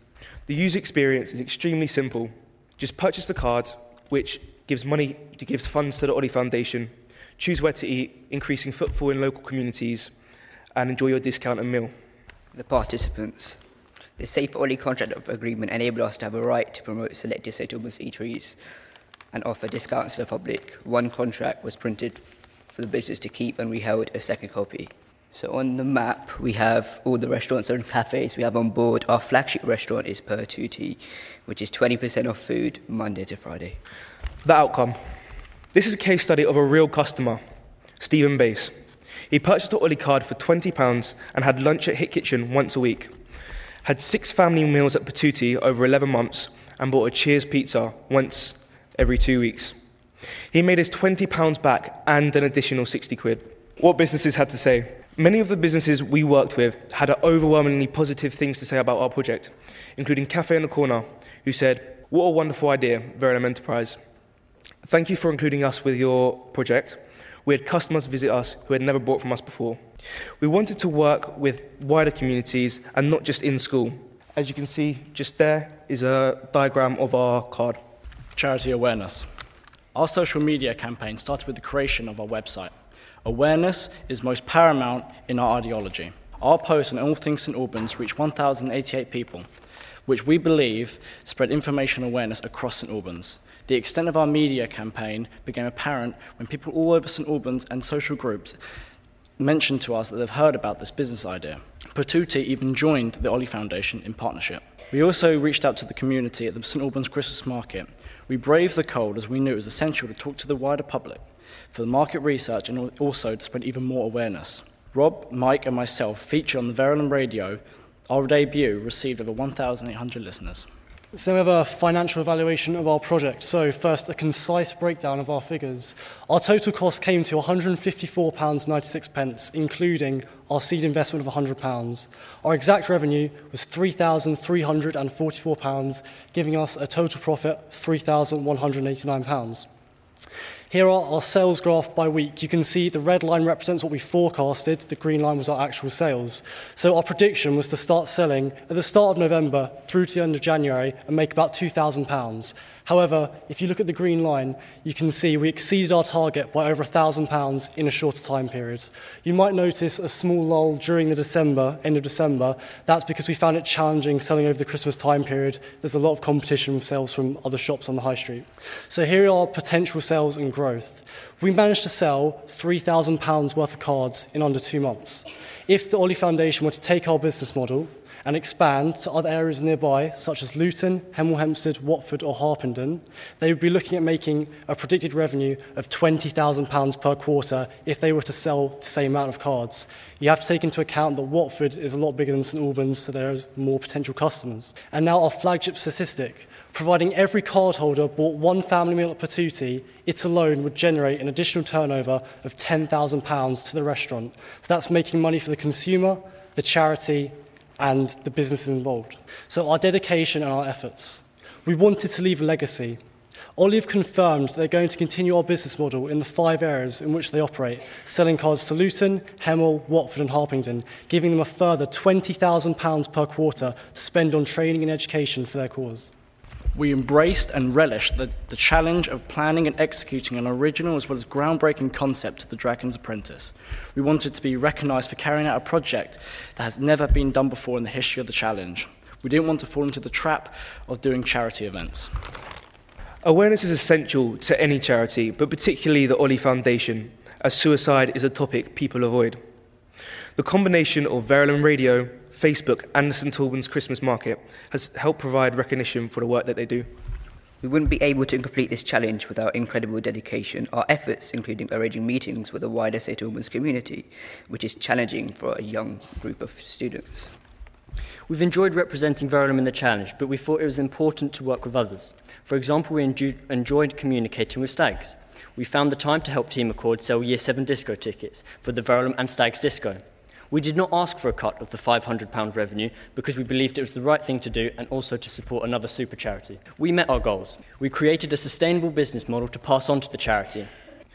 The user experience is extremely simple. Just purchase the card, which gives money, gives funds to the Ollie Foundation, choose where to eat, increasing footfall in local communities, and enjoy your discount and meal. The participants the Safe Ollie contract agreement enabled us to have a right to promote selected Albans eateries and offer discounts to the public. One contract was printed for the business to keep, and we held a second copy. So on the map, we have all the restaurants and cafes we have on board. Our flagship restaurant is Pertuti, which is 20% off food Monday to Friday. The outcome. This is a case study of a real customer, Stephen Bass. He purchased an Ollie card for £20 and had lunch at Hit Kitchen once a week. Had six family meals at Pertuti over 11 months and bought a Cheers pizza once every two weeks. He made his £20 back and an additional 60 quid. What businesses had to say? Many of the businesses we worked with had overwhelmingly positive things to say about our project, including Cafe in the Corner, who said, What a wonderful idea, Verulam Enterprise. Thank you for including us with your project. We had customers visit us who had never bought from us before. We wanted to work with wider communities and not just in school. As you can see, just there is a diagram of our card. Charity awareness. Our social media campaign started with the creation of our website. Awareness is most paramount in our ideology. Our posts on all things St Albans reached 1,088 people, which we believe spread information awareness across St Albans. The extent of our media campaign became apparent when people all over St Albans and social groups mentioned to us that they've heard about this business idea. Pertuti even joined the Ollie Foundation in partnership. We also reached out to the community at the St Albans Christmas Market. We braved the cold as we knew it was essential to talk to the wider public for the market research and also to spread even more awareness. Rob, Mike, and myself featured on the Verulam radio. Our debut received over 1,800 listeners. So we have a financial evaluation of our project. So first, a concise breakdown of our figures. Our total cost came to £154.96, including our seed investment of £100. Our exact revenue was £3,344, giving us a total profit of £3,189. Here are our sales graph by week. You can see the red line represents what we forecasted, the green line was our actual sales. So our prediction was to start selling at the start of November through to the end of January and make about £2,000. However, if you look at the green line, you can see we exceeded our target by over £1,000 in a shorter time period. You might notice a small lull during the December, end of December. That's because we found it challenging selling over the Christmas time period. There's a lot of competition with sales from other shops on the high street. So here are potential sales and growth. We managed to sell £3,000 worth of cards in under two months. If the Ollie Foundation were to take our business model and expand to other areas nearby, such as Luton, Hemel Hempstead, Watford, or Harpenden, they would be looking at making a predicted revenue of £20,000 per quarter if they were to sell the same amount of cards. You have to take into account that Watford is a lot bigger than St Albans, so there's more potential customers. And now our flagship statistic, providing every cardholder bought one family meal at Pertuti, it alone would generate an additional turnover of £10,000 to the restaurant. So that's making money for the consumer, the charity, and the businesses involved. So, our dedication and our efforts. We wanted to leave a legacy. Olive confirmed they're going to continue our business model in the five areas in which they operate, selling cars to Luton, Hemel, Watford, and Harpenden, giving them a further £20,000 per quarter to spend on training and education for their cause. We embraced and relished the, the challenge of planning and executing an original as well as groundbreaking concept, to The Dragon's Apprentice. We wanted to be recognised for carrying out a project that has never been done before in the history of the challenge. We didn't want to fall into the trap of doing charity events. Awareness is essential to any charity, but particularly the Ollie Foundation, as suicide is a topic people avoid. The combination of Verulam Radio, Facebook, and the St Albans Christmas Market has helped provide recognition for the work that they do. We wouldn't be able to complete this challenge without incredible dedication. Our efforts, including arranging meetings with the wider St Albans community, which is challenging for a young group of students. We've enjoyed representing Verulam in the challenge, but we thought it was important to work with others. For example, we enjo- enjoyed communicating with Stags. We found the time to help Team Accord sell Year 7 disco tickets for the Verulam and Stags Disco. We did not ask for a cut of the £500 revenue because we believed it was the right thing to do and also to support another super charity. We met our goals. We created a sustainable business model to pass on to the charity.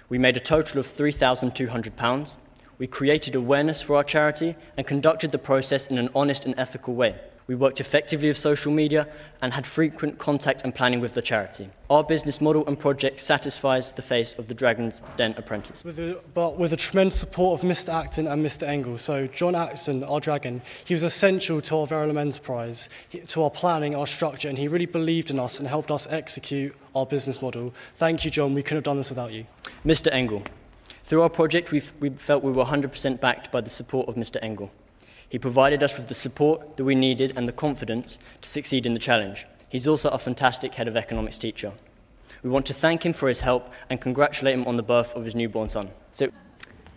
We made a total of £3,200. We created awareness for our charity and conducted the process in an honest and ethical way. We worked effectively with social media and had frequent contact and planning with the charity. Our business model and project satisfies the face of the Dragon's Den apprentice. With a, but with the tremendous support of Mr. Acton and Mr. Engel. So, John Acton, our dragon, he was essential to our Verulam enterprise, to our planning, our structure, and he really believed in us and helped us execute our business model. Thank you, John. We couldn't have done this without you. Mr. Engel, Through our project, we we felt we were 100% backed by the support of Mr. Engel. He provided us with the support that we needed and the confidence to succeed in the challenge. He's also a fantastic head of economics teacher. We want to thank him for his help and congratulate him on the birth of his newborn son. So,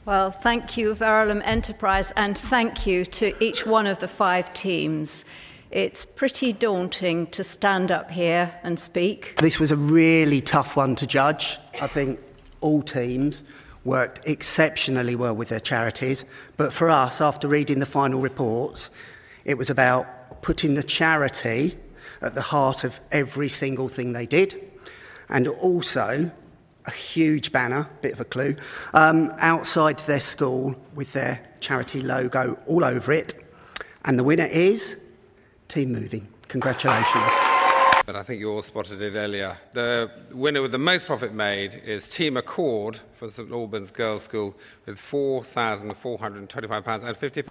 well, thank you, Verulam Enterprise, and thank you to each one of the five teams. It's pretty daunting to stand up here and speak. This was a really tough one to judge. I think all teams worked exceptionally well with their charities. But for us, after reading the final reports, it was about putting the charity at the heart of every single thing they did. And also, a huge banner, bit of a clue, um, outside their school with their charity logo all over it. And the winner is Team Moving. Congratulations. But I think you all spotted it earlier. The winner with the most profit made is Team Accord for St Albans Girls' School with £4,425.50.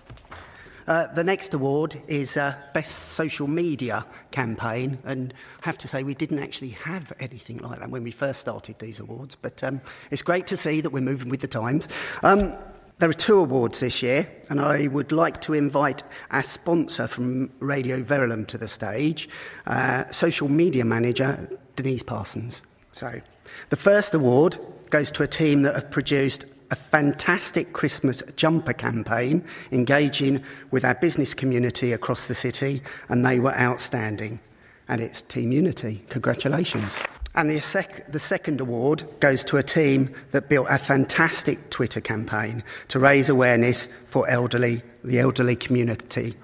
Uh, the next award is uh, Best Social Media Campaign, and I have to say we didn't actually have anything like that when we first started these awards, but um, it's great to see that we're moving with the times. Um, there are two awards this year, and I would like to invite our sponsor from Radio Verulam to the stage, uh, social media manager Denise Parsons. So, the first award goes to a team that have produced a fantastic Christmas jumper campaign engaging with our business community across the city, and they were outstanding. And it's Team Unity. Congratulations. And the, sec- the second award goes to a team that built a fantastic Twitter campaign to raise awareness for elderly, the elderly community.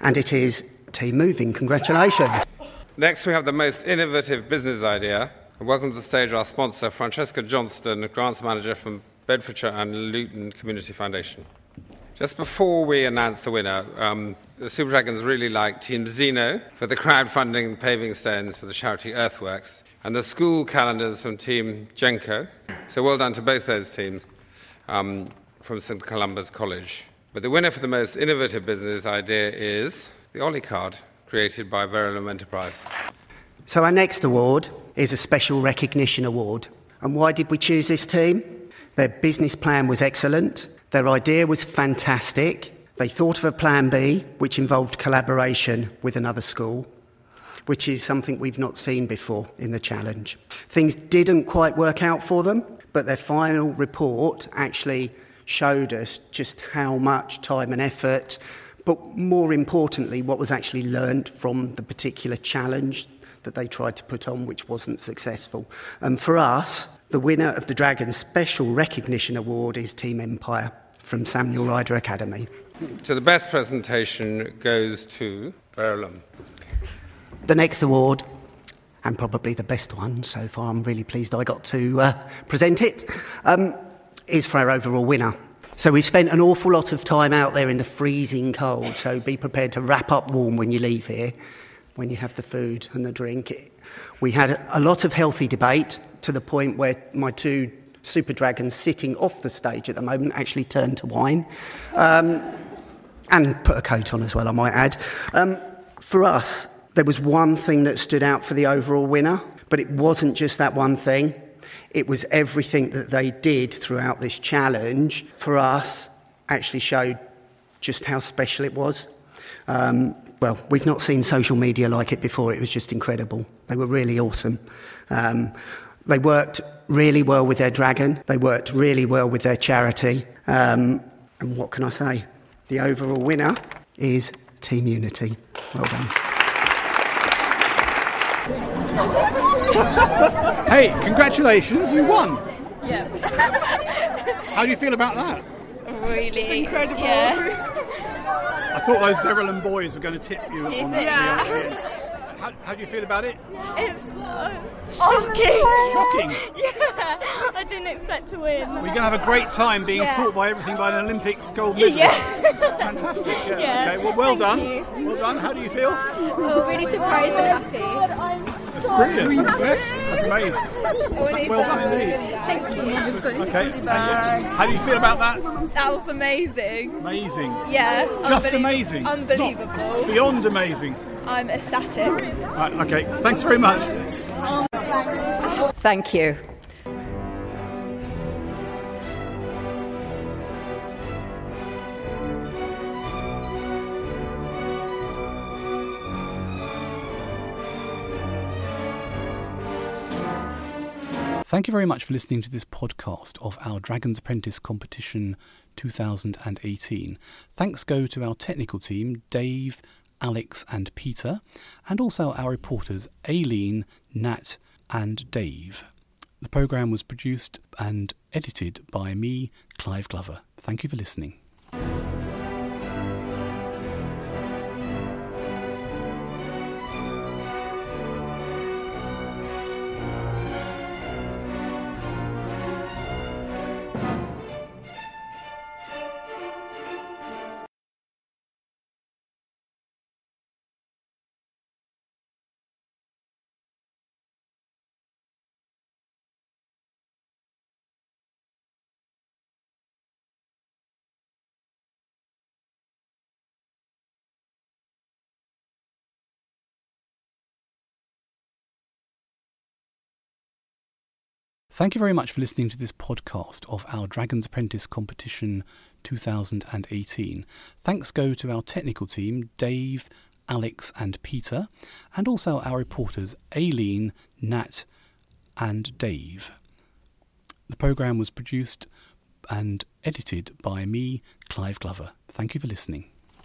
And it is Team Moving. Congratulations. Next, we have the most innovative business idea. Welcome to the stage our sponsor, Francesca Johnston, Grants Manager from Bedfordshire and Luton Community Foundation. Just before we announce the winner, um, the Super Dragons really like Team Zeno for the crowdfunding paving stones for the charity Earthworks and the school calendars from Team Genco. So well done to both those teams um, from St Columba's College. But the winner for the most innovative business idea is the Ollie card, created by Verulam Enterprise. So our next award is a special recognition award. And why did we choose this team? Their business plan was excellent. Their idea was fantastic. They thought of a plan B, which involved collaboration with another school which is something we've not seen before in the challenge. Things didn't quite work out for them, but their final report actually showed us just how much time and effort, but more importantly, what was actually learned from the particular challenge that they tried to put on, which wasn't successful. And for us, the winner of the Dragon Special Recognition Award is Team Empire from Samuel Ryder Academy. So the best presentation goes to Verulam. The next award, and probably the best one so far, I'm really pleased I got to uh, present it, um, is for our overall winner. So we've spent an awful lot of time out there in the freezing cold, so be prepared to wrap up warm when you leave here, when you have the food and the drink. We had a lot of healthy debate to the point where my two super dragons sitting off the stage at the moment actually turned to wine. Um, and put a coat on as well, I might add. Um, for us, there was one thing that stood out for the overall winner, but it wasn't just that one thing. It was everything that they did throughout this challenge for us actually showed just how special it was. Um, well, we've not seen social media like it before. It was just incredible. They were really awesome. Um, they worked really well with their dragon. They worked really well with their charity. Um, and what can I say? The overall winner is Team Unity. Well done. hey, congratulations, you won. Yeah. How do you feel about that? Really? It's incredible. Yeah. I thought those Verulam boys were going to tip you on that. yeah. How, how do you feel about it? It's uh, shocking. Shocking. Yeah, I didn't expect to win. We're going to have a great time being Yeah. taught by everything by an Olympic gold medalist. Yeah. Fantastic. Yeah. Yeah. Okay. Well, well Thank done. Well done. How do you feel? Oh, really surprised and happy. That's brilliant. Yes, that's amazing. Well done indeed. Thank you. Okay. How do you feel about that? That was amazing. Amazing. Yeah. Just unbelie- amazing. Unbelievable. Beyond amazing. I'm ecstatic. Right, okay. Thanks very much. Thank you. Thank you very much for listening to this podcast of our Dragon's Apprentice competition 2018. Thanks go to our technical team, Dave, Alex, and Peter, and also our reporters, Aileen, Nat, and Dave. The programme was produced and edited by me, Clive Glover. Thank you for listening. Thank you very much for listening to this podcast of our Dragon's Apprentice competition 2018. Thanks go to our technical team, Dave, Alex, and Peter, and also our reporters, Aileen, Nat, and Dave. The programme was produced and edited by me, Clive Glover. Thank you for listening.